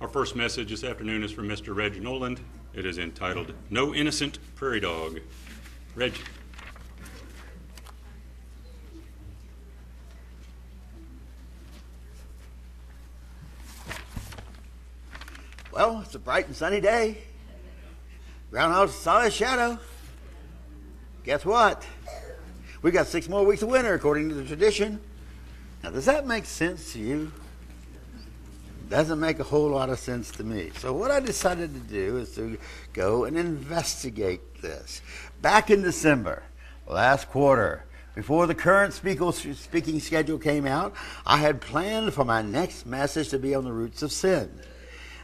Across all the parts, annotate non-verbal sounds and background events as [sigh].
Our first message this afternoon is from Mr. Reg Noland. It is entitled No Innocent Prairie Dog. Reg. Well, it's a bright and sunny day. Groundhog saw his shadow. Guess what? We got six more weeks of winter according to the tradition. Now, does that make sense to you? Doesn't make a whole lot of sense to me. So, what I decided to do is to go and investigate this. Back in December, last quarter, before the current speaking schedule came out, I had planned for my next message to be on the roots of sin.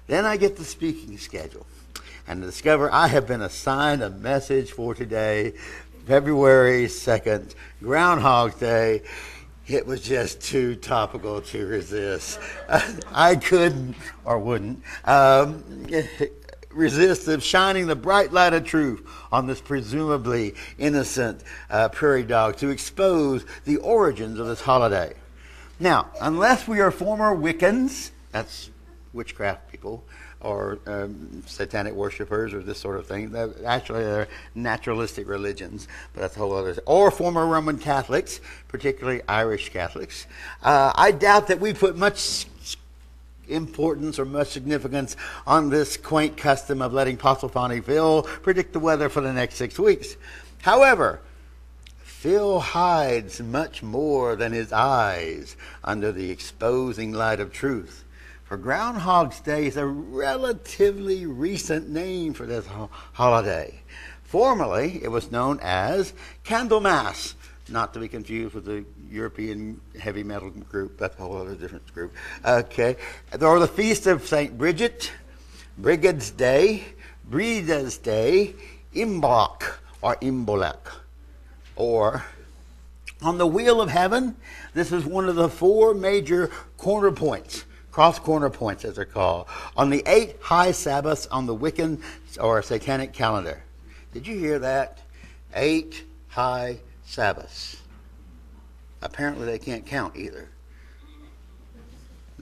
Then I get the speaking schedule and discover I have been assigned a message for today, February 2nd, Groundhog Day. It was just too topical to resist. [laughs] I couldn't or wouldn't um, [laughs] resist of shining the bright light of truth on this presumably innocent uh, prairie dog to expose the origins of this holiday. Now, unless we are former Wiccans, that's witchcraft people or um, satanic worshippers or this sort of thing. They're actually, they're naturalistic religions, but that's a whole other. Or former Roman Catholics, particularly Irish Catholics. Uh, I doubt that we put much importance or much significance on this quaint custom of letting Punxsutawney Phil predict the weather for the next six weeks. However, Phil hides much more than his eyes under the exposing light of truth. For Groundhog's Day is a relatively recent name for this ho- holiday. Formerly, it was known as Candlemas, not to be confused with the European heavy metal group. That's a whole other different group. Okay. Or the Feast of St. Bridget, Brigade's Day, Brida's Day, Imbolc, or Imbolec. Or on the Wheel of Heaven, this is one of the four major corner points cross corner points, as they're called, on the eight high Sabbaths on the Wiccan or Satanic calendar. Did you hear that? Eight high Sabbaths. Apparently, they can't count either.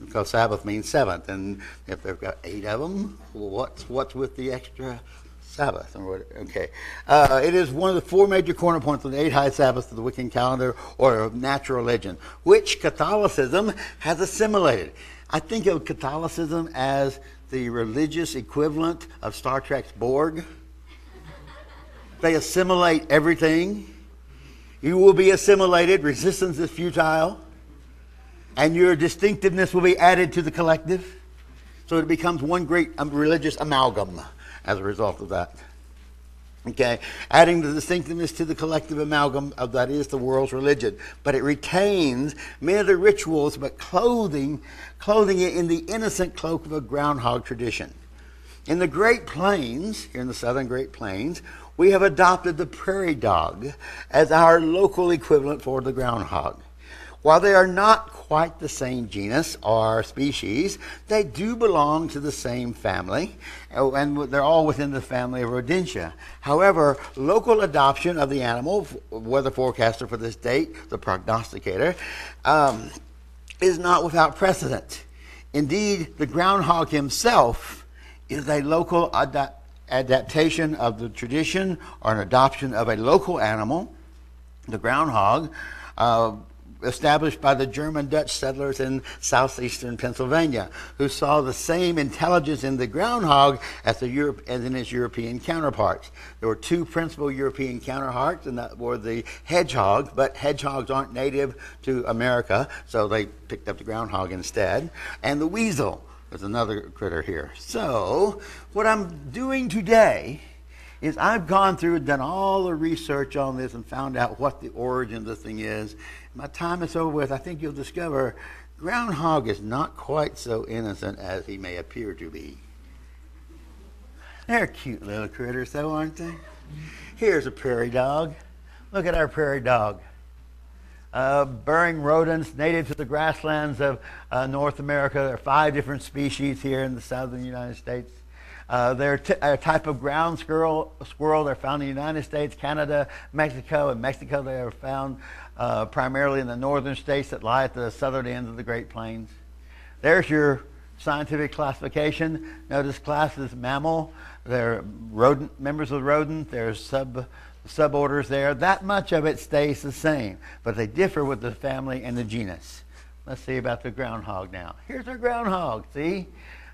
Because Sabbath means seventh, and if they've got eight of them, what's what's with the extra Sabbath? Okay, uh, it is one of the four major corner points on the eight high Sabbaths of the Wiccan calendar or natural religion, which Catholicism has assimilated. I think of Catholicism as the religious equivalent of Star Trek's Borg. They assimilate everything. You will be assimilated. Resistance is futile. And your distinctiveness will be added to the collective. So it becomes one great um, religious amalgam as a result of that. Okay, adding the distinctiveness to the collective amalgam of that is the world's religion, but it retains many of the rituals, but clothing, clothing it in the innocent cloak of a groundhog tradition. In the Great Plains, here in the southern Great Plains, we have adopted the prairie dog as our local equivalent for the groundhog. While they are not quite the same genus or species, they do belong to the same family, oh, and they're all within the family of Rodentia. However, local adoption of the animal, weather forecaster for this date, the prognosticator, um, is not without precedent. Indeed, the groundhog himself is a local ad- adaptation of the tradition or an adoption of a local animal, the groundhog. Uh, established by the German Dutch settlers in southeastern Pennsylvania, who saw the same intelligence in the groundhog as, the Europe, as in its European counterparts. There were two principal European counterparts, and that were the hedgehog, but hedgehogs aren't native to America, so they picked up the groundhog instead, and the weasel. There's another critter here. So, what I'm doing today is I've gone through and done all the research on this and found out what the origin of this thing is. My time is over with. I think you'll discover groundhog is not quite so innocent as he may appear to be. They're cute little critters, though, aren't they? Here's a prairie dog. Look at our prairie dog. Uh, burrowing rodents native to the grasslands of uh, North America. There are five different species here in the southern United States. Uh, they're t- a type of ground squirrel, squirrel. They're found in the United States, Canada, Mexico. In Mexico, they are found uh, primarily in the northern states that lie at the southern ends of the Great Plains. There's your scientific classification. Notice class is mammal. They're rodent members of the rodent. There's sub suborders there. That much of it stays the same, but they differ with the family and the genus. Let's see about the groundhog now. Here's our groundhog. See,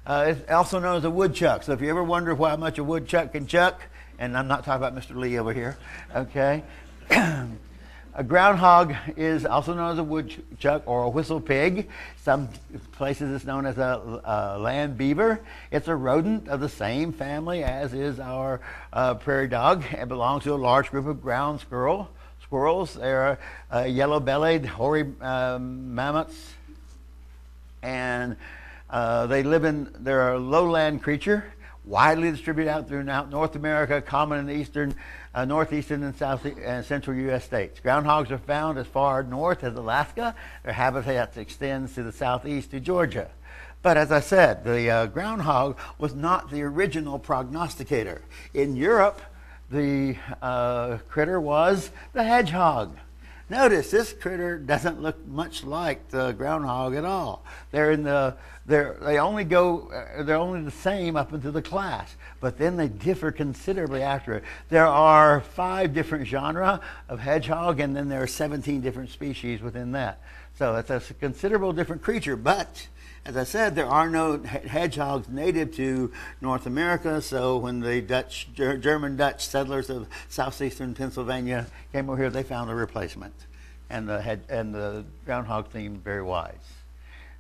uh, it's also known as a woodchuck. So if you ever wonder why much a woodchuck can chuck, and I'm not talking about Mr. Lee over here, okay. [clears throat] A groundhog is also known as a woodchuck or a whistle pig. Some places it's known as a, a land beaver. It's a rodent of the same family as is our uh, prairie dog. It belongs to a large group of ground squirrel, squirrels. They're uh, yellow-bellied, hoary um, marmots, and uh, they live in. They're a lowland creature widely distributed out through North America, common in the eastern, uh, northeastern and south and central U.S. states. Groundhogs are found as far north as Alaska. Their habitat extends to the southeast to Georgia. But as I said, the uh, groundhog was not the original prognosticator. In Europe, the uh, critter was the hedgehog. Notice this critter doesn't look much like the groundhog at all. They're in the they're, they only go uh, they're only the same up into the class, but then they differ considerably after it. There are five different genera of hedgehog, and then there are 17 different species within that. So it's a considerable different creature, but as I said, there are no hedgehogs native to North America. So when the Dutch, German Dutch settlers of southeastern Pennsylvania came over here, they found a replacement, and the and the groundhog seemed very wise.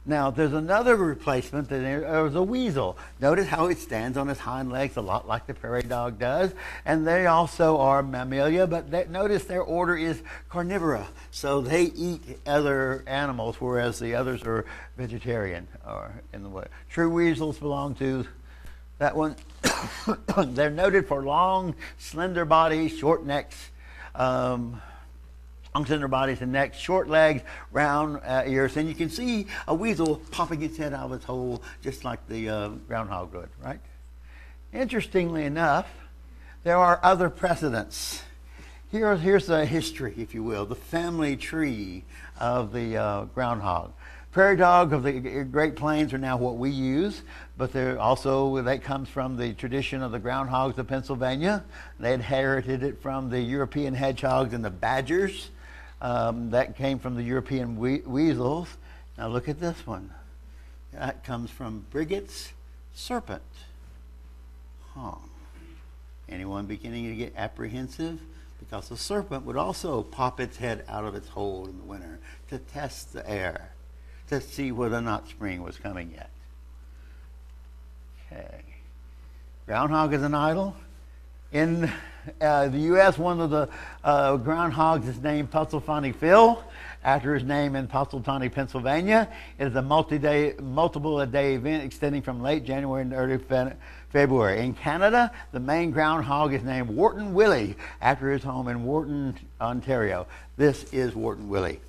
Now, there's another replacement that is a weasel. Notice how it stands on its hind legs a lot like the prairie dog does. And they also are mammalia, but they, notice their order is carnivora. So they eat other animals, whereas the others are vegetarian or in the way. True weasels belong to that one. [coughs] They're noted for long, slender bodies, short necks. Um, in their bodies and necks, short legs, round uh, ears, and you can see a weasel popping its head out of its hole just like the uh, groundhog would, right? Interestingly enough, there are other precedents. Here, here's the history, if you will, the family tree of the uh, groundhog. Prairie dog of the Great Plains are now what we use, but they're also that comes from the tradition of the groundhogs of Pennsylvania. They inherited it from the European hedgehogs and the badgers. Um, that came from the European we- weasels. Now look at this one. That comes from Brigit's serpent. Huh. Anyone beginning to get apprehensive? Because the serpent would also pop its head out of its hole in the winter to test the air, to see whether or not spring was coming yet. Okay. Groundhog is an idol. In uh, the U.S., one of the uh, groundhogs is named Punxsutawney Phil, after his name in Punxsutawney, Pennsylvania. It is a multi-day, multiple-a-day event extending from late January to early fe- February. In Canada, the main groundhog is named Wiarton Willie, after his home in Wiarton, Ontario. This is Wiarton Willie.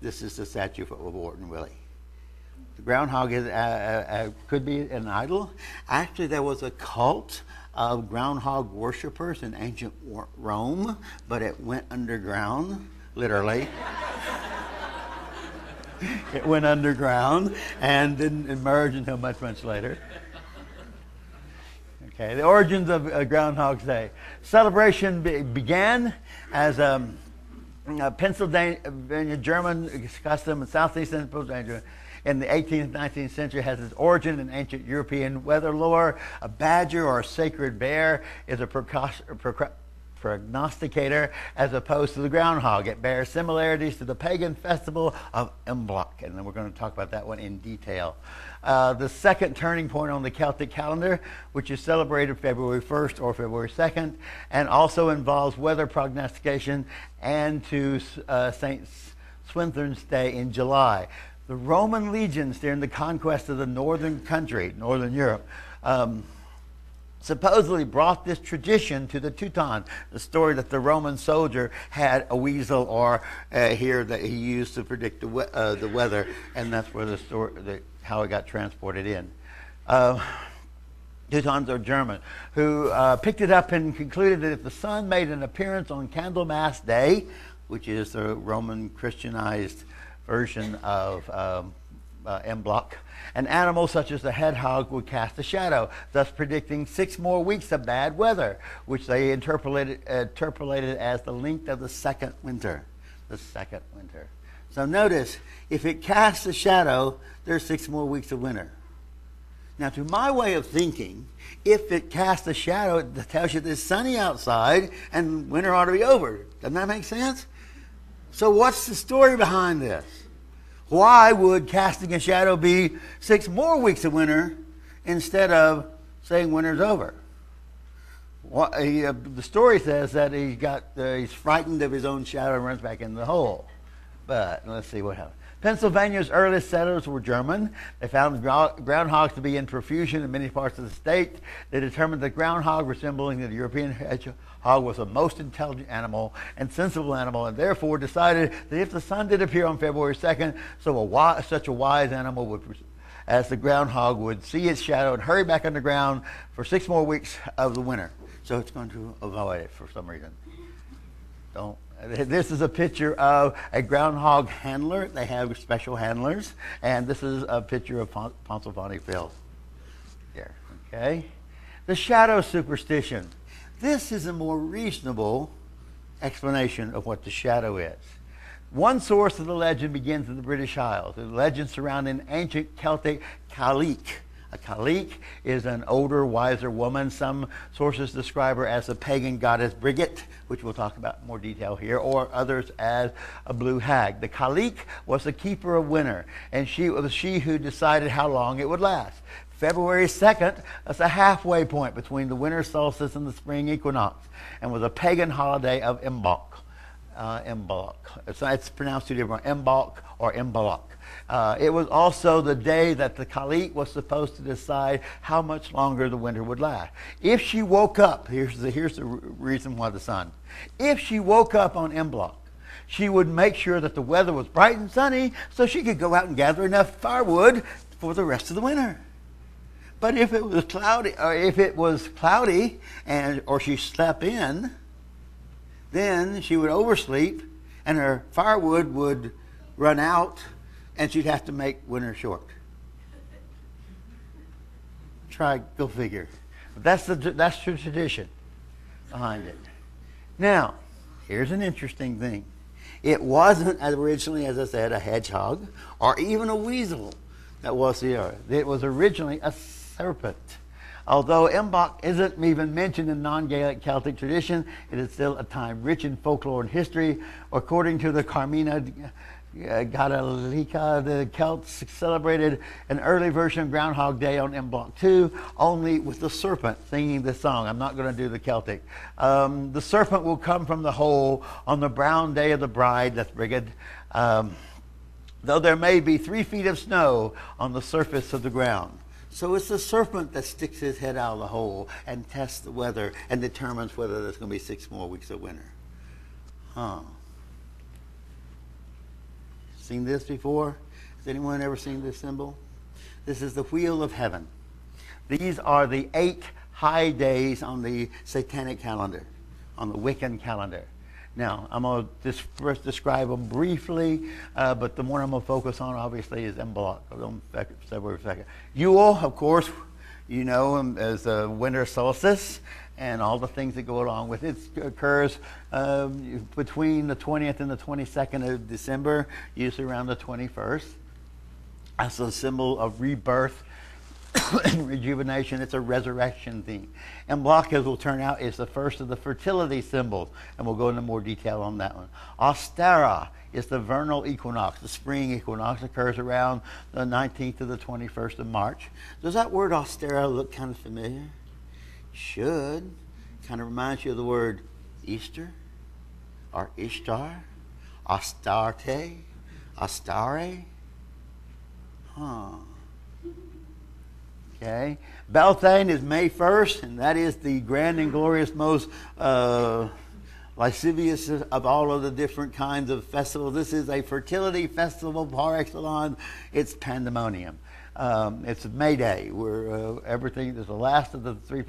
This is the statue of Wiarton Willie. The groundhog is, uh, uh, uh could be an idol. Actually, there was a cult of groundhog worshippers in ancient Rome, but it went underground, literally. [laughs] it went underground and didn't emerge until much, much later. Okay, the origins of uh, Groundhog's Day. Celebration be- began as um, a Pennsylvania German custom in southeastern Pennsylvania in the 18th, and 19th century has its origin in ancient European weather lore. A badger or a sacred bear is a prognosticator as opposed to the groundhog. It bears similarities to the pagan festival of Imbolc, and then we're going to talk about that one in detail. Uh, the second turning point on the Celtic calendar, which is celebrated February 1st or February 2nd, and also involves weather prognostication and to uh, St. Swithin's Day in July the Roman legions during the conquest of the northern country, northern Europe, um, supposedly brought this tradition to the Teuton. The story that the Roman soldier had a weasel or uh, here that he used to predict the, we- uh, the weather, and that's where the story, the, how it got transported in. Uh, Teutons are German, who uh, picked it up and concluded that if the sun made an appearance on Candlemas Day, which is the Roman Christianized version of um, uh, Imbolc. An animal such as the hedgehog would cast a shadow, thus predicting six more weeks of bad weather, which they interpolated, interpolated as the length of the second winter. The second winter. So notice, if it casts a shadow, there's six more weeks of winter. Now, to my way of thinking, if it casts a shadow, it tells you it's sunny outside and winter ought to be over. Doesn't that make sense? So, what's the story behind this? Why would casting a shadow be six more weeks of winter instead of saying winter's over? He, uh, the story says that he got uh, he's frightened of his own shadow and runs back in the hole. But let's see what happens. Pennsylvania's earliest settlers were German. They found groundhogs to be in profusion in many parts of the state. They determined that groundhog, resembling the European hedgehog, was a most intelligent animal and sensible animal, and therefore decided that if the sun did appear on February 2nd, so a such a wise animal would, as the groundhog would see its shadow and hurry back underground for six more weeks of the winter. So it's going to avoid it for some reason. Don't this is a picture of a groundhog handler. They have special handlers. And this is a picture of Pennsylvania Phil. There, okay? The shadow superstition. This is a more reasonable explanation of what the shadow is. One source of the legend begins in the British Isles. The legend surrounding ancient Celtic Cailleach a Cailleach is an older, wiser woman. Some sources describe her as a pagan goddess Brigit, which we'll talk about in more detail here, or others as a blue hag. The Cailleach was the keeper of winter, and she was she who decided how long it would last. February 2nd is a halfway point between the winter solstice and the spring equinox, and was a pagan holiday of Imbolc. Uh, Imbolc. It's, it's pronounced two different, Imbolc or Imbolc. Uh, it was also the day that the Cailleach was supposed to decide how much longer the winter would last. If she woke up, here's the, here's the reason why the sun. If she woke up on Imbolc, she would make sure that the weather was bright and sunny so she could go out and gather enough firewood for the rest of the winter. But if it was cloudy, or if it was cloudy, and or she slept in, then she would oversleep, and her firewood would run out and she'd have to make winter short. Try, go figure. That's the, that's the tradition behind it. Now, here's an interesting thing. It wasn't originally, as I said, a hedgehog or even a weasel that was the earth. It was originally a serpent. Although Imbolc isn't even mentioned in non-Gaelic Celtic tradition, it is still a time rich in folklore and history. According to the Carmina Gaelica, the Celts celebrated an early version of Groundhog Day on Imbolc 2, only with the serpent singing the song. I'm not going to do the Celtic. Um, the serpent will come from the hole on the brown day of the bride, that's Brigid, um, though there may be three feet of snow on the surface of the ground. So it's the serpent that sticks his head out of the hole and tests the weather and determines whether there's going to be six more weeks of winter. Huh. Seen this before? Has anyone ever seen this symbol? This is the wheel of heaven. These are the eight high days on the satanic calendar, on the Wiccan calendar. Now, I'm going to first describe them briefly, uh, but the one I'm going to focus on, obviously, is Imbolc. February 2nd. Yule, of course, you know him as the winter solstice and all the things that go along with it. It occurs um, between the 20th and the 22nd of December, usually around the 21st. As a symbol of rebirth and [coughs] rejuvenation. It's a resurrection theme. Imbolc, as will turn out, is the first of the fertility symbols, and we'll go into more detail on that one. Ostara is the vernal equinox. The spring equinox occurs around the 19th to the 21st of March. Does that word Ostara look kind of familiar? Should. Kind of reminds you of the word Easter or Ishtar, Astarte, Astare. Huh. Okay. Beltane is May 1st, and that is the grand and glorious, most uh, lascivious of all of the different kinds of festivals. This is a fertility festival par excellence. It's pandemonium. Um, it's May Day, where uh, everything is the last of the three.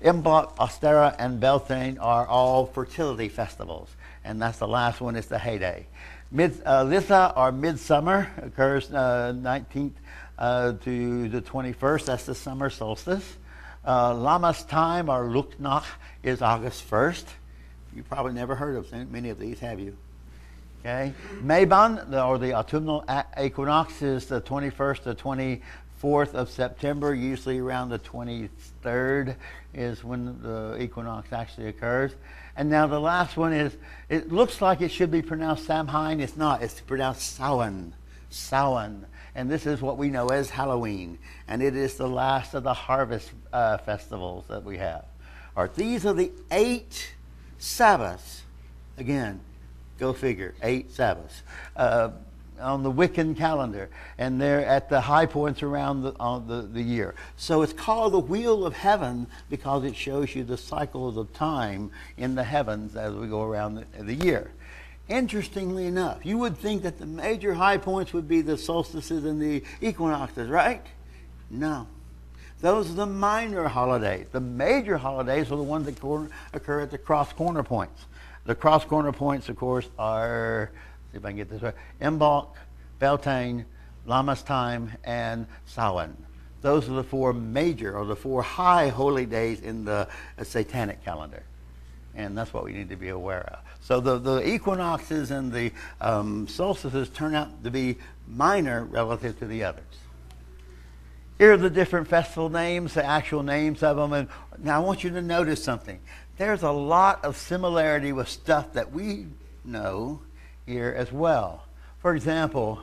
Imbolc, Ostara, and Beltane are all fertility festivals, and that's the last one. It's the heyday. Mid, uh, Litha or midsummer occurs uh, 19th uh, to the 21st. That's the summer solstice. Uh, Lammas time or Luknach is August 1st. You probably never heard of many of these, have you? Okay. Mabon, the, or the autumnal equinox, is the 21st to 24th of September. Usually around the 23rd is when the equinox actually occurs. And now the last one is, it looks like it should be pronounced Samhain. It's not. It's pronounced Samhain. Samhain. And this is what we know as Halloween. And it is the last of the harvest uh, festivals that we have. Right, these are the eight Sabbaths. Again, go figure, eight Sabbaths. Uh, on the Wiccan calendar, and they're at the high points around the, the, the, year. So it's called the Wheel of Heaven because it shows you the cycles of time in the heavens as we go around the, the year. Interestingly enough, you would think that the major high points would be the solstices and the equinoxes, right? No. Those are the minor holidays. The major holidays are the ones that occur at the cross corner points. The cross corner points, of course, are, see if I can get this right, Imbolc, Beltane, Lammas time, and Samhain. Those are the four major or the four high holy days in the uh, satanic calendar. And that's what we need to be aware of. So the, the equinoxes and the um, solstices turn out to be minor relative to the others. Here are the different festival names, the actual names of them. And now I want you to notice something. There's a lot of similarity with stuff that we know here as well. For example,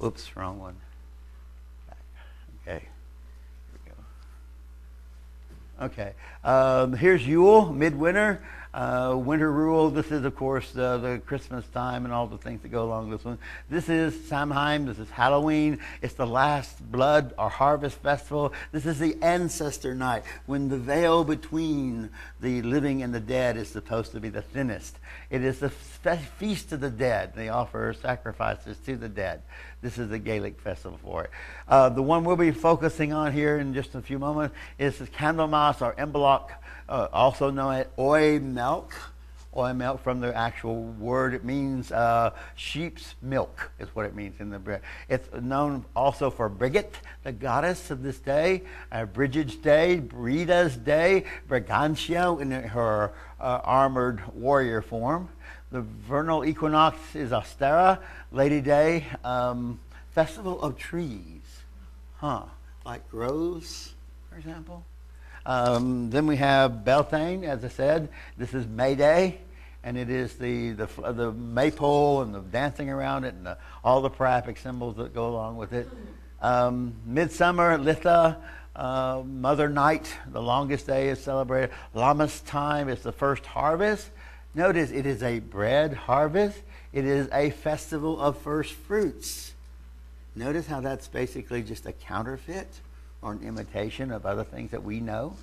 oops, wrong one. Okay. Here we go. Okay. Um, here's Yule, midwinter. Uh, winter rule, this is, of course, the, the Christmas time and all the things that go along with this one. This is Samhain. This is Halloween. It's the last blood or harvest festival. This is the ancestor night when the veil between the living and the dead is supposed to be the thinnest. It is the feast of the dead. They offer sacrifices to the dead. This is the Gaelic festival for it. Uh, the one we'll be focusing on here in just a few moments is Candlemas or Imbolc uh, also known as oi milk. Oi milk from the actual word, it means uh, sheep's milk, is what it means in the bread. It's known also for Brigit, the goddess of this day, uh, Brigid's day, Brida's day, Brigantia in her uh, armored warrior form. The vernal equinox is Ostara, Lady Day, um, festival of trees. Huh, like groves, for example. Um, then we have Beltane, as I said. This is May Day, and it is the, the, the maypole and the dancing around it and the, all the priapic symbols that go along with it. Um, Midsummer, Litha, uh, Mother Night, the longest day is celebrated. Lammas time is the first harvest. Notice it is a bread harvest. It is a festival of first fruits. Notice how that's basically just a counterfeit or an imitation of other things that we know.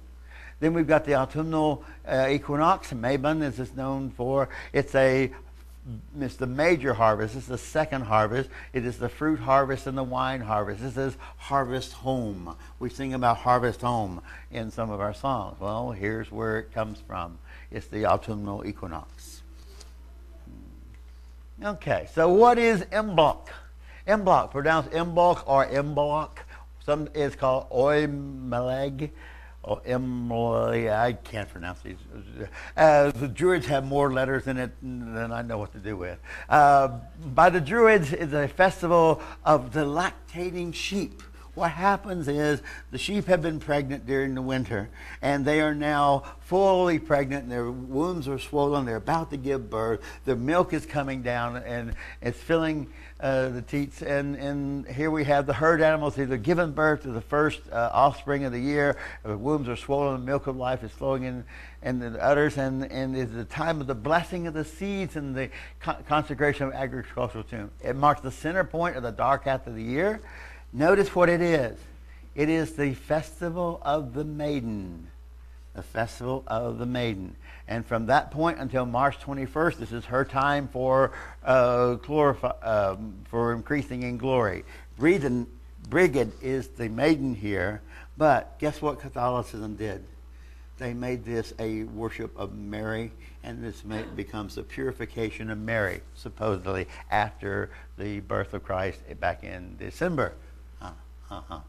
Then we've got the autumnal uh, equinox. Mabon is it's known for. It's a it's the major harvest. It's the second harvest. It is the fruit harvest and the wine harvest. This is harvest home. We sing about harvest home in some of our songs. Well, here's where it comes from. It's the autumnal equinox. Okay, so what is Imbolc? Imbolc, pronounced Imbolc or Imbolc. Some is called Oimeleg. Or Emily, I can't pronounce these. Uh, the Druids have more letters in it than I know what to do with. Uh, by the Druids, it's a festival of the lactating sheep. What happens is the sheep have been pregnant during the winter, and they are now fully pregnant, and their wombs are swollen. They're about to give birth. Their milk is coming down, and it's filling uh, the teats. And, and here we have the herd animals either giving birth to the first uh, offspring of the year. The wombs are swollen, the milk of life is flowing in, in the udders, and, and it's the time of the blessing of the seeds and the con- consecration of agricultural tomb. It marks the center point of the dark half of the year. Notice what it is. It is the festival of the maiden. The festival of the maiden. And from that point until March 21st, this is her time for, uh, glorify, um, for increasing in glory. Brigid is the maiden here, but guess what Catholicism did? they made this a worship of Mary, and this becomes the purification of Mary, supposedly after the birth of Christ back in December. Uh, uh-huh.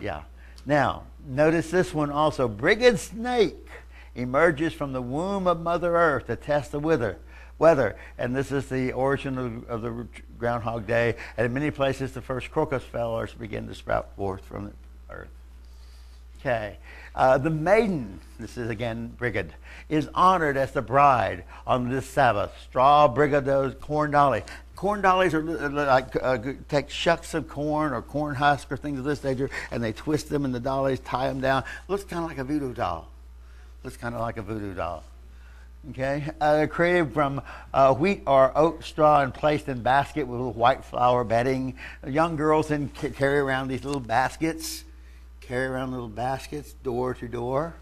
Yeah. Now, notice this one also. Brigid snake emerges from the womb of Mother Earth to test the wither, weather. And this is the origin of, of the Groundhog Day. And in many places, the first crocus flowers begin to sprout forth from the earth. Okay. Uh, the maiden, this is again Brigid, is honored as the bride on this Sabbath. Straw brigadoes, corn dolly. Corn dollies are like uh, take shucks of corn or corn husk or things of this nature, and they twist them in the dollies, tie them down. Looks kind of like a voodoo doll. Looks kind of like a voodoo doll. Okay, uh, created from uh, wheat or oat straw and placed in basket with white flower bedding. Young girls then carry around these little baskets carry around little baskets door to door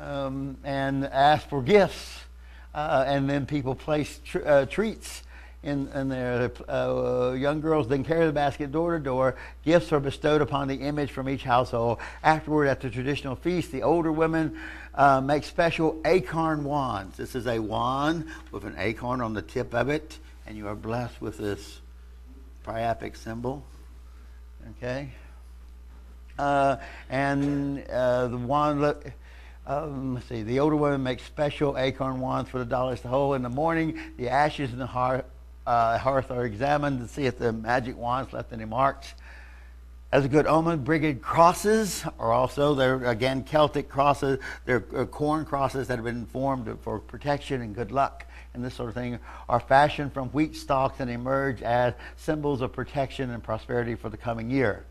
um, and ask for gifts. Uh, and then people place tr- uh, treats in, in their uh, young girls then carry the basket door to door. Gifts are bestowed upon the image from each household. Afterward, at the traditional feast, the older women uh, make special acorn wands. This is a wand with an acorn on the tip of it, and you are blessed with this priapic symbol. Okay? Uh, and uh, the wand, um, let's see, the older women make special acorn wands for the dollies to hold. In the morning, the ashes in the hearth, uh, hearth are examined to see if the magic wands left any marks. As a good omen, brigid crosses are also, they're again Celtic crosses. They're uh, corn crosses that have been formed for protection and good luck and this sort of thing, are fashioned from wheat stalks and emerge as symbols of protection and prosperity for the coming year.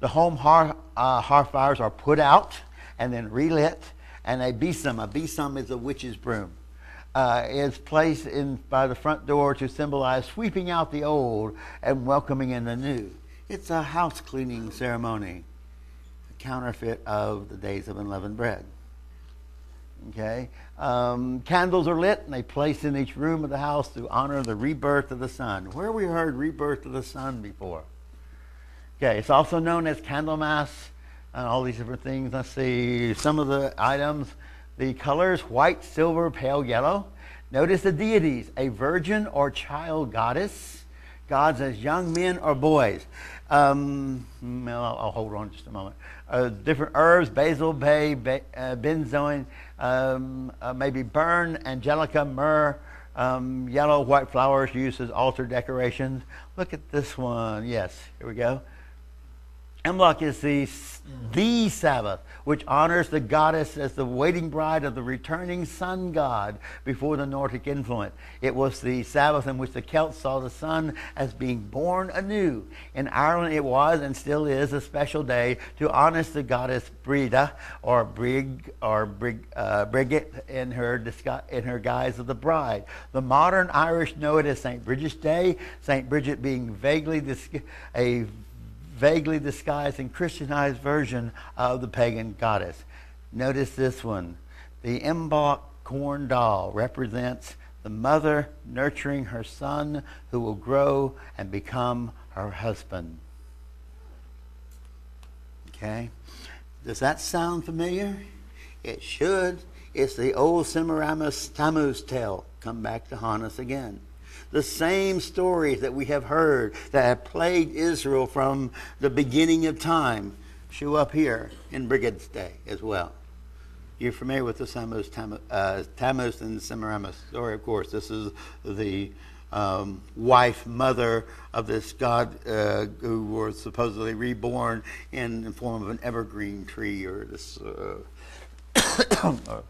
The home hearth, uh, fires are put out and then relit, and a besom, a besom is a witch's broom, uh, is placed in by the front door to symbolize sweeping out the old and welcoming in the new. It's a house cleaning ceremony, a counterfeit of the days of unleavened bread. Okay, um, candles are lit and they placed in each room of the house to honor the rebirth of the sun. Where we heard rebirth of the sun before? Okay, it's also known as Candlemas and all these different things. Let's see some of the items. The colors white, silver, pale yellow. Notice the deities a virgin or child goddess, gods as young men or boys. Um, I'll, I'll, hold on just a moment. Uh, different herbs basil, bay, bay uh, benzoin, um, uh, maybe burn, angelica, myrrh. Um, yellow, white flowers used as altar decorations. Look at this one. Yes, here we go. Imbolc is the, the Sabbath, which honors the goddess as the waiting bride of the returning sun god before the Nordic influence. It was the Sabbath in which the Celts saw the sun as being born anew. In Ireland, it was and still is a special day to honor the goddess Breda or Brig or Brig, uh, in her, in her guise of the bride. The modern Irish know it as St. Bridget's Day, St. Bridget being vaguely a vaguely disguised and Christianized version of the pagan goddess. Notice this one. The Imbolc corn doll represents the mother nurturing her son who will grow and become her husband. Okay? Does that sound familiar? It should. It's the old Semiramis Tammuz tale. Come back to haunt us again the same stories that we have heard that have plagued Israel from the beginning of time show up here in Brigid's Day as well. You're familiar with the Tammuz, Tammuz, uh, Tammuz and Semiramis story, of course. This is the um, wife, mother of this god uh, who was supposedly reborn in the form of an evergreen tree or this uh, [coughs]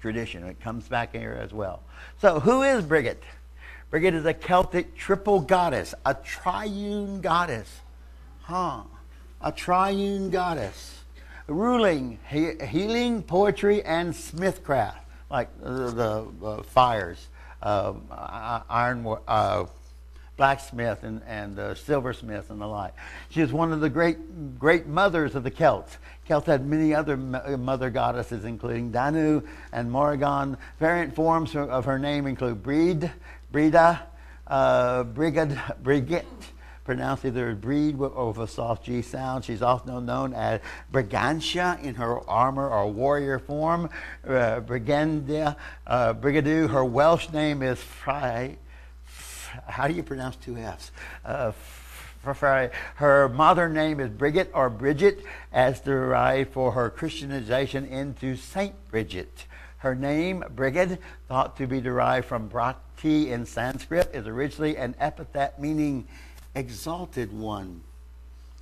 tradition. It comes back here as well. So, who is Brigid? Brigid is a Celtic triple goddess, a triune goddess. Huh. A triune goddess. Ruling, he, healing, poetry, and smithcraft, like the, the uh, fires, uh, iron, uh, blacksmith and, and uh, silversmith and the like. She is one of the great, great mothers of the Celts. Celts had many other mother goddesses, including Danu and Morrigan. Variant forms of her name include Breed, Brida, uh, Brigid, Brigitte, pronounced either breed or with a soft G sound. She's also known as Brigantia in her armor or warrior form. Uh, Brigandia, uh, Brigadoo, her Welsh name is Fry. How do you pronounce two F's? Uh, her modern name is Bridget or Bridget, as derived for her Christianization into Saint Bridget. Her name, Brigid, thought to be derived from In Sanskrit, is originally an epithet meaning exalted one.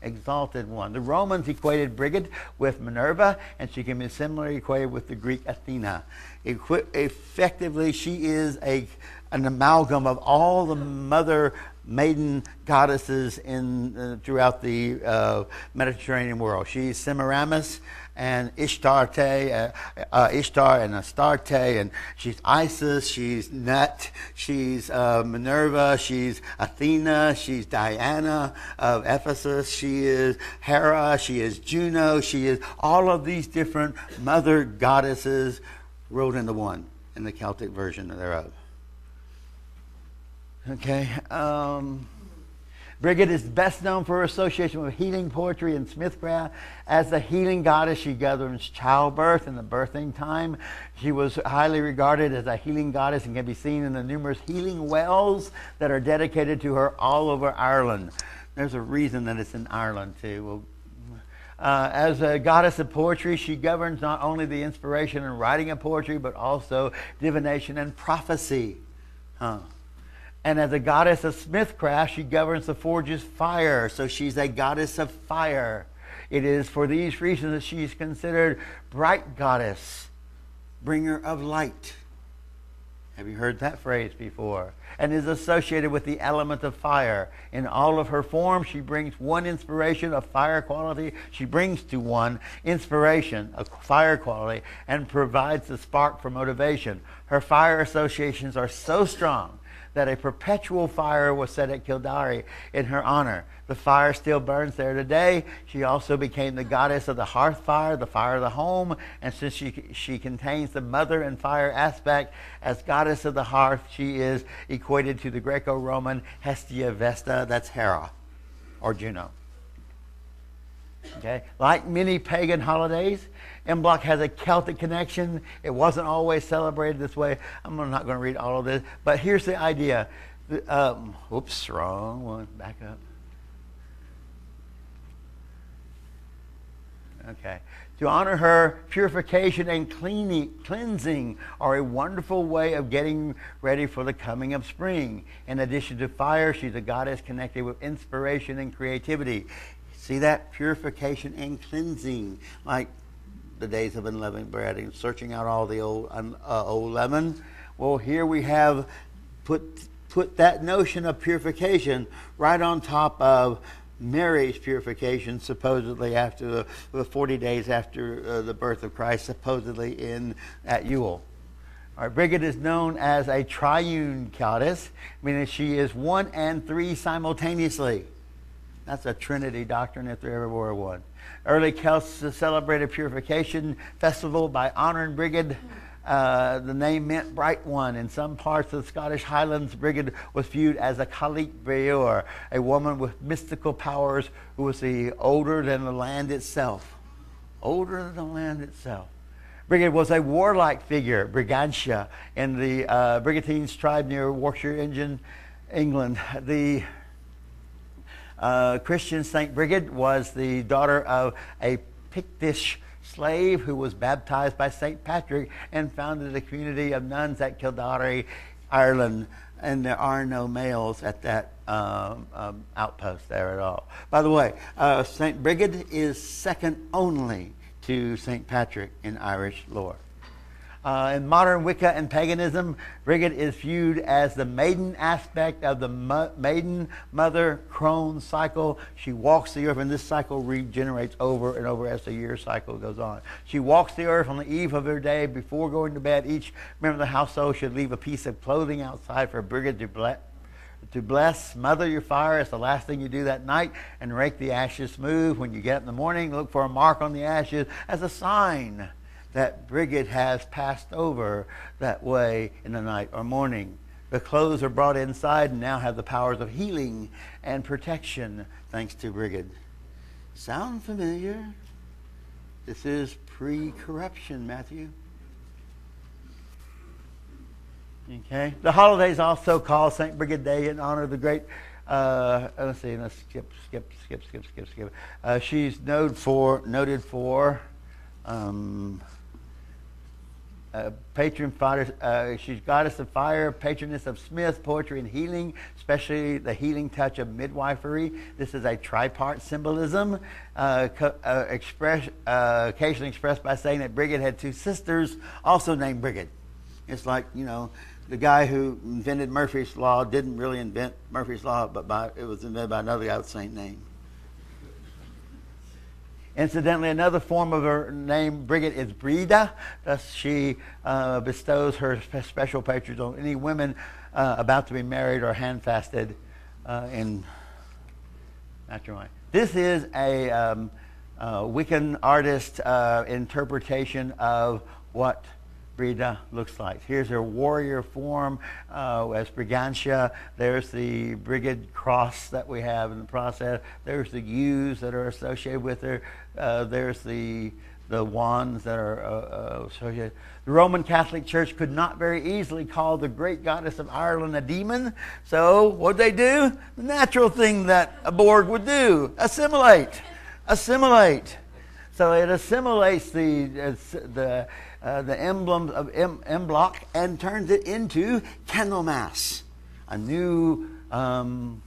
Exalted one. The Romans equated Brigid with Minerva, and she can be similarly equated with the Greek Athena. Effectively, she is a, an amalgam of all the mother maiden goddesses in, uh, throughout the uh, Mediterranean world. She's Semiramis, and Ishtarte, uh, uh, Ishtar and Astarte, and she's Isis, she's Nut, she's uh, Minerva, she's Athena, she's Diana of Ephesus, she is Hera, she is Juno, she is all of these different mother goddesses rolled into one in the Celtic version thereof. Okay. Um, Brigid is best known for her association with healing poetry and smithcraft. As the healing goddess, she governs childbirth and the birthing time. She was highly regarded as a healing goddess and can be seen in the numerous healing wells that are dedicated to her all over Ireland. There's a reason that it's in Ireland, too. uh, as a goddess of poetry, she governs not only the inspiration and writing of poetry, but also divination and prophecy. Huh. And as a goddess of smithcraft, she governs the forge's fire. So she's a goddess of fire. It is for these reasons that she's considered bright goddess, bringer of light. Have you heard that phrase before? And is associated with the element of fire. In all of her forms, she brings one inspiration of fire quality. She brings to one inspiration of fire quality and provides the spark for motivation. Her fire associations are so strong that a perpetual fire was set at Kildare in her honor. The fire still burns there today. She also became the goddess of the hearth fire, the fire of the home, and since she, she contains the mother and fire aspect, as goddess of the hearth, she is equated to the Greco Roman Hestia Vesta, that's Hera, or Juno. Okay? Like many pagan holidays, Imbolc has a Celtic connection. It wasn't always celebrated this way. I'm not going to read all of this, but here's the idea. Um, oops, wrong one. Back up. Okay. To honor her, purification and cleaning, cleansing are a wonderful way of getting ready for the coming of spring. In addition to fire, she's a goddess connected with inspiration and creativity. See that? Purification and cleansing. Like the days of unleavened bread and searching out all the old, uh, old leaven. Well, here we have put, put that notion of purification right on top of Mary's purification, supposedly after the 40 days after uh, the birth of Christ, supposedly in at Yule. Our Brigid is known as a triune goddess, meaning she is one and three simultaneously. That's a Trinity doctrine if there ever were one. Early Celts celebrated purification festival by honoring Brigid. Uh, the name meant bright one. In some parts of the Scottish Highlands, Brigid was viewed as a Cailleach Breor, a woman with mystical powers who was the older than the land itself. Older than the land itself. Brigid was a warlike figure, Brigantia, in the uh, Brigantines tribe near Warwickshire, England. The uh, Christian St. Brigid was the daughter of a Pictish slave who was baptized by St. Patrick and founded a community of nuns at Kildare, Ireland. And there are no males at that um, um, outpost there at all. By the way, uh, St. Brigid is second only to St. Patrick in Irish lore. Uh, in modern Wicca and paganism, Brigid is viewed as the maiden aspect of the mo- maiden mother crone cycle. She walks the earth, and this cycle regenerates over and over as the year cycle goes on. She walks the earth on the eve of her day before going to bed. Each member of the household should leave a piece of clothing outside for Brigid to bless to bless, mother your fire. It's the last thing you do that night, and rake the ashes smooth. When you get up in the morning, look for a mark on the ashes as a sign that Brigid has passed over that way in the night or morning. The clothes are brought inside and now have the powers of healing and protection, thanks to Brigid. Sound familiar? This is pre corruption, Matthew. Okay. The holidays also called St. Brigid Day in honor of the great. Uh, let's see. Let's skip, skip, skip, skip, skip, skip. Uh, she's noted for noted for um, uh, patron fire. Uh, she's goddess of fire, patroness of smith, poetry, and healing, especially the healing touch of midwifery. This is a tripart symbolism, uh, co- uh, express, uh, occasionally expressed by saying that Brigid had two sisters, also named Brigid. It's like you know the guy who invented Murphy's Law didn't really invent Murphy's Law, but by, it was invented by another guy with the same name. Incidentally, another form of her name, Brigid, is Brida. Thus, she uh, bestows her special patronage on any women uh, about to be married or handfasted uh, in matrimony. This is a um, uh, Wiccan artist uh, interpretation of what Brida looks like. Here's her warrior form uh, as Brigantia. There's the Brigid cross that we have in the process. There's the ewes that are associated with her. Uh, there's the the wands that are uh, uh, associated. The Roman Catholic Church could not very easily call the great goddess of Ireland a demon. So what'd they do? The natural thing that a Borg would do: assimilate, assimilate. So it assimilates the the uh, the emblem of Imbolc and turns it into Candlemas, a new um,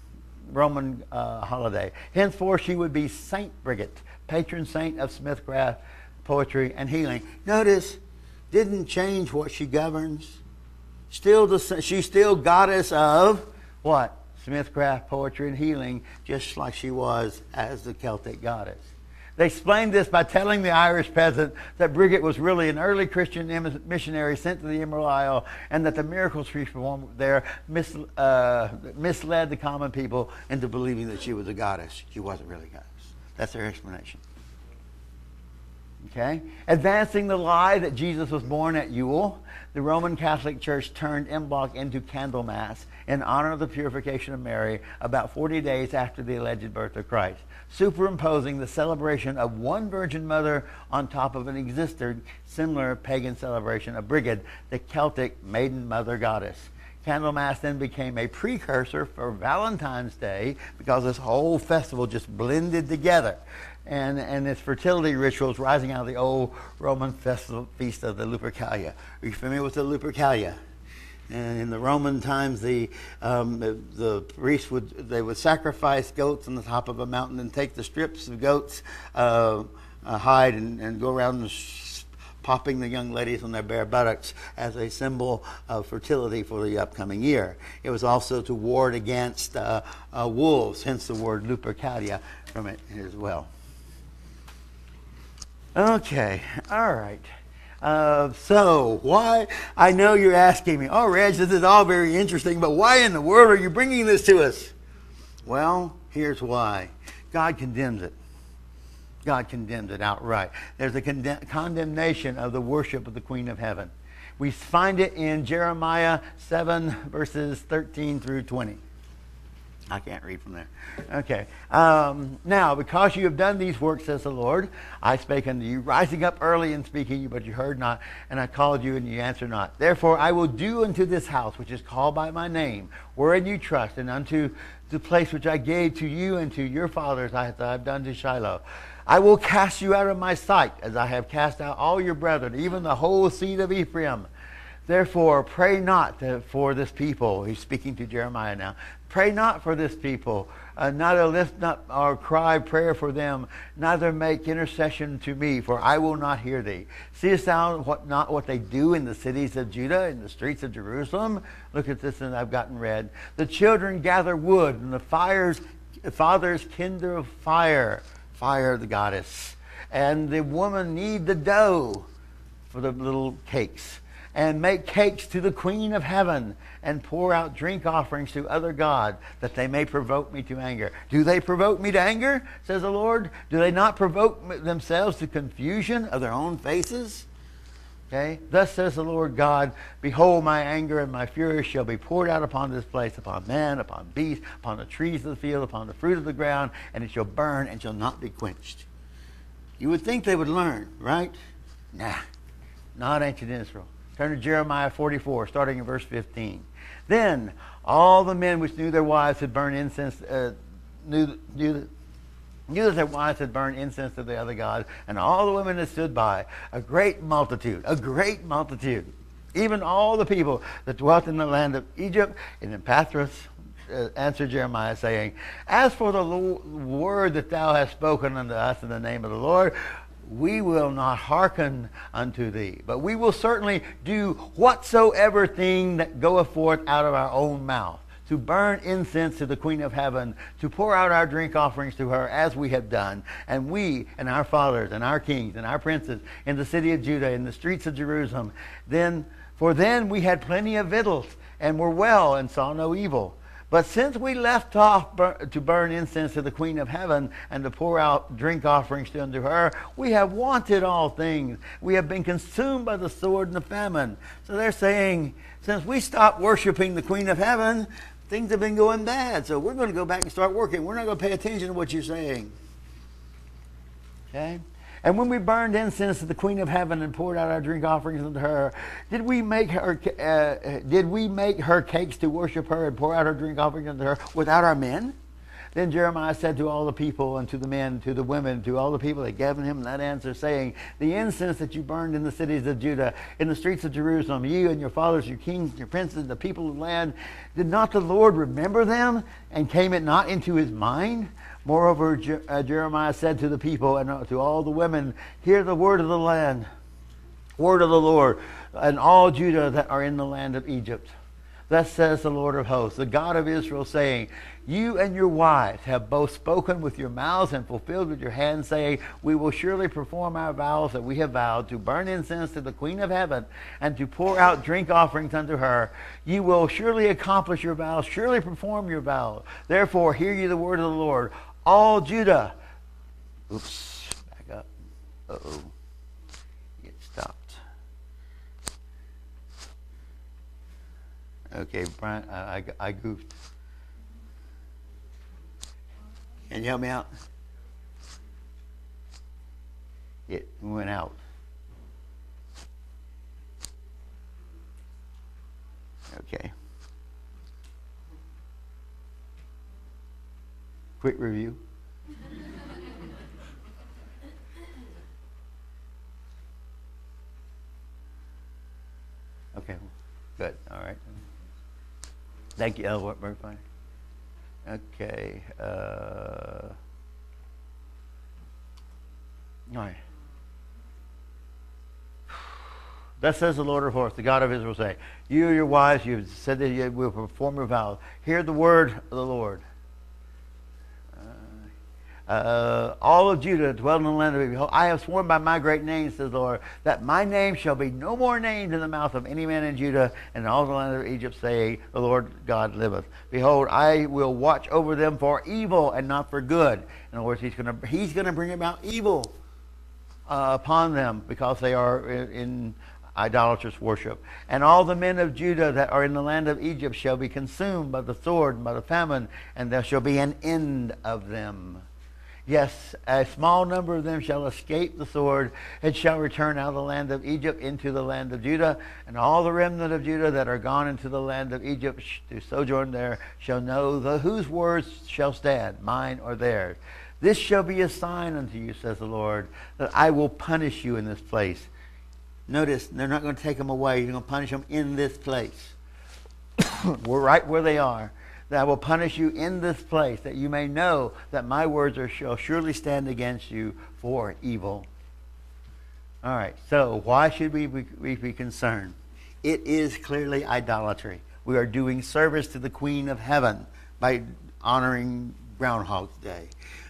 Roman uh, holiday. Henceforth, she would be Saint Brigid, patron saint of smithcraft, poetry, and healing. Notice, didn't change what she governs. Still, the, she's still goddess of what? Smithcraft, poetry, and healing, just like she was as the Celtic goddess. They explained this by telling the Irish peasant that Brigid was really an early Christian missionary sent to the Emerald Isle and that the miracles she performed there mis, uh, misled the common people into believing that she was a goddess. She wasn't really a goddess. That's their explanation. Okay? Advancing the lie that Jesus was born at Yule, the Roman Catholic Church turned Imbolc into Candlemas in honor of the purification of Mary about 40 days after the alleged birth of Christ superimposing the celebration of one Virgin Mother on top of an existing similar pagan celebration of Brigid, the Celtic maiden mother goddess. Candlemas then became a precursor for Valentine's Day because this whole festival just blended together. And, and its fertility rituals rising out of the old Roman festival feast of the Lupercalia. Are you familiar with the Lupercalia? And in the Roman times, the, um, the, the, priests would they would sacrifice goats on the top of a mountain and take the strips of goats uh, uh, hide and, and, go around popping the young ladies on their bare buttocks as a symbol of fertility for the upcoming year. It was also to ward against uh, uh wolves, hence the word Lupercalia from it as well. Okay, all right. Uh, so, why? I know you're asking me, oh, Reg, this is all very interesting, but why in the world are you bringing this to us? Well, here's why God condemns it. God condemns it outright. There's a condemnation of the worship of the Queen of Heaven. We find it in Jeremiah 7, verses 13 through 20. I can't read from there. Okay. Um, now, because you have done these works, says the Lord, I spake unto you, rising up early and speaking, you, but you heard not, and I called you, and you answered not. Therefore, I will do unto this house, which is called by my name, wherein you trust, and unto the place which I gave to you and to your fathers, I have done to Shiloh. I will cast you out of my sight, as I have cast out all your brethren, even the whole seed of Ephraim. Therefore, pray not for this people. He's speaking to Jeremiah now. Pray not for this people, uh, neither lift up or cry prayer for them, neither make intercession to me, for I will not hear thee. Seest thou what, not what they do in the cities of Judah, in the streets of Jerusalem? Look at this, and I've gotten red. The children gather wood, and the fires, fathers kindle fire, fire the goddess, and the woman knead the dough for the little cakes and make cakes to the queen of heaven and pour out drink offerings to other gods that they may provoke me to anger. Do they provoke me to anger, says the Lord? Do they not provoke themselves to confusion of their own faces? Okay? Thus says the Lord God, Behold, my anger and my fury shall be poured out upon this place, upon man, upon beast, upon the trees of the field, upon the fruit of the ground, and it shall burn and shall not be quenched. You would think they would learn, right? Nah, not ancient Israel. Turn to Jeremiah 44, starting in verse 15. Then all the men which knew their wives had burned incense, uh, knew, knew, knew that their wives had burned incense to the other gods, and all the women that stood by, a great multitude, a great multitude, even all the people that dwelt in the land of Egypt and in Pathros, uh, answered Jeremiah, saying, As for the Lord, word that thou hast spoken unto us in the name of the Lord, we will not hearken unto thee, but we will certainly do whatsoever thing that goeth forth out of our own mouth to burn incense to the Queen of Heaven, to pour out our drink offerings to her as we have done, and we and our fathers and our kings and our princes in the city of Judah, in the streets of Jerusalem. Then, for then we had plenty of victuals and were well and saw no evil. But since we left off bur- to burn incense to the Queen of Heaven and to pour out drink offerings unto her, we have wanted all things. We have been consumed by the sword and the famine. So they're saying, since we stopped worshiping the Queen of Heaven, things have been going bad. So we're going to go back and start working. We're not going to pay attention to what you're saying. Okay? And when we burned incense to the Queen of Heaven and poured out our drink offerings unto her, did we make her uh, did we make her cakes to worship her and pour out her drink offerings unto her without our men? Then Jeremiah said to all the people and to the men, to the women, to all the people that gave him that answer, saying, The incense that you burned in the cities of Judah, in the streets of Jerusalem, you and your fathers, your kings, your princes, the people of the land, did not the Lord remember them, and came it not into his mind? Moreover, Je- uh, Jeremiah said to the people and uh, to all the women, Hear the word of the land, word of the Lord, and all Judah that are in the land of Egypt. Thus says the Lord of hosts, the God of Israel, saying, You and your wives have both spoken with your mouths and fulfilled with your hands, saying, We will surely perform our vows that we have vowed to burn incense to the Queen of Heaven and to pour out drink offerings unto her. You will surely accomplish your vows, surely perform your vows. Therefore, hear ye the word of the Lord, all Judah. Oops, back up. Uh oh. It stopped. Okay, Brian, I, I, I goofed. Can you help me out? It went out. Okay. Quick review. Okay, good. All right. Thank you, Elwood. Fine. Okay. Uh, all right. Thus says the Lord of hosts, the God of Israel, say, You, your wives, you have said that you will perform your vows. Hear the word of the Lord. Uh, all of Judah dwell in the land of Israel. I have sworn by my great name, says the Lord, that my name shall be no more named in the mouth of any man in Judah and in all the land of Egypt, saying, The Lord God liveth. Behold, I will watch over them for evil and not for good. In other words, he's going to he's going to bring about evil uh, upon them because they are in, in idolatrous worship. And all the men of Judah that are in the land of Egypt shall be consumed by the sword and by the famine, and there shall be an end of them. Yes, a small number of them shall escape the sword and shall return out of the land of Egypt into the land of Judah. And all the remnant of Judah that are gone into the land of Egypt to sojourn there shall know the, whose words shall stand, mine or theirs. This shall be a sign unto you, says the Lord, that I will punish you in this place. Notice, they're not going to take them away. You're going to punish them in this place. [coughs] We're right where they are that I will punish you in this place, that you may know that my words are, shall surely stand against you for evil. All right, so why should we be, we be concerned? It is clearly idolatry. We are doing service to the Queen of Heaven by honoring Groundhog Day.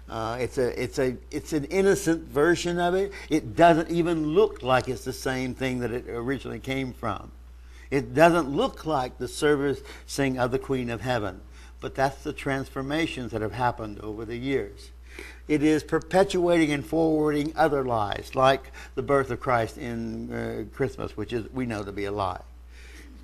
Uh, it's a it's a it's an innocent version of it. It doesn't even look like it's the same thing that it originally came from. It doesn't look like the servicing of the Queen of Heaven, but that's the transformations that have happened over the years. It is perpetuating and forwarding other lies, like the birth of Christ in uh, Christmas, which is we know to be a lie.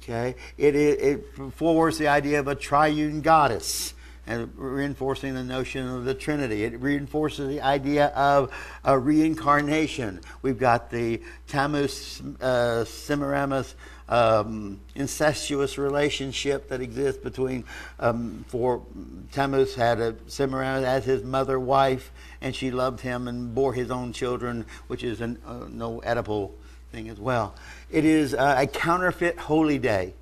Okay, it, it, it forwards the idea of a triune goddess and reinforcing the notion of the Trinity. It reinforces the idea of reincarnation. We've got the Tammuz uh, Semiramis um, incestuous relationship that exists between um, for Tammuz had a Semiramis as his mother wife, and she loved him and bore his own children, which is an, uh, no edible thing as well. It is uh, a counterfeit holy day,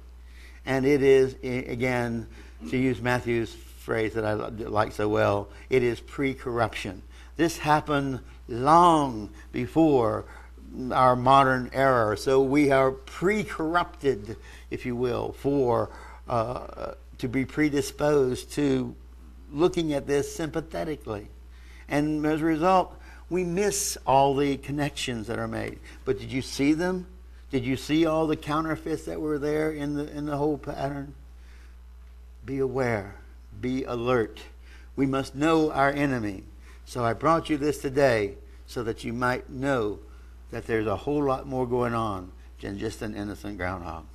and it is again to use Matthew's phrase that I like so well. It is pre-corruption. This happened long before our modern era. So we are pre-corrupted, if you will, for uh, to be predisposed to looking at this sympathetically, and as a result, we miss all the connections that are made. But did you see them? Did you see all the counterfeits that were there in the in the whole pattern? Be aware. Be alert. We must know our enemy. So I brought you this today so that you might know that there's a whole lot more going on than just an innocent groundhog.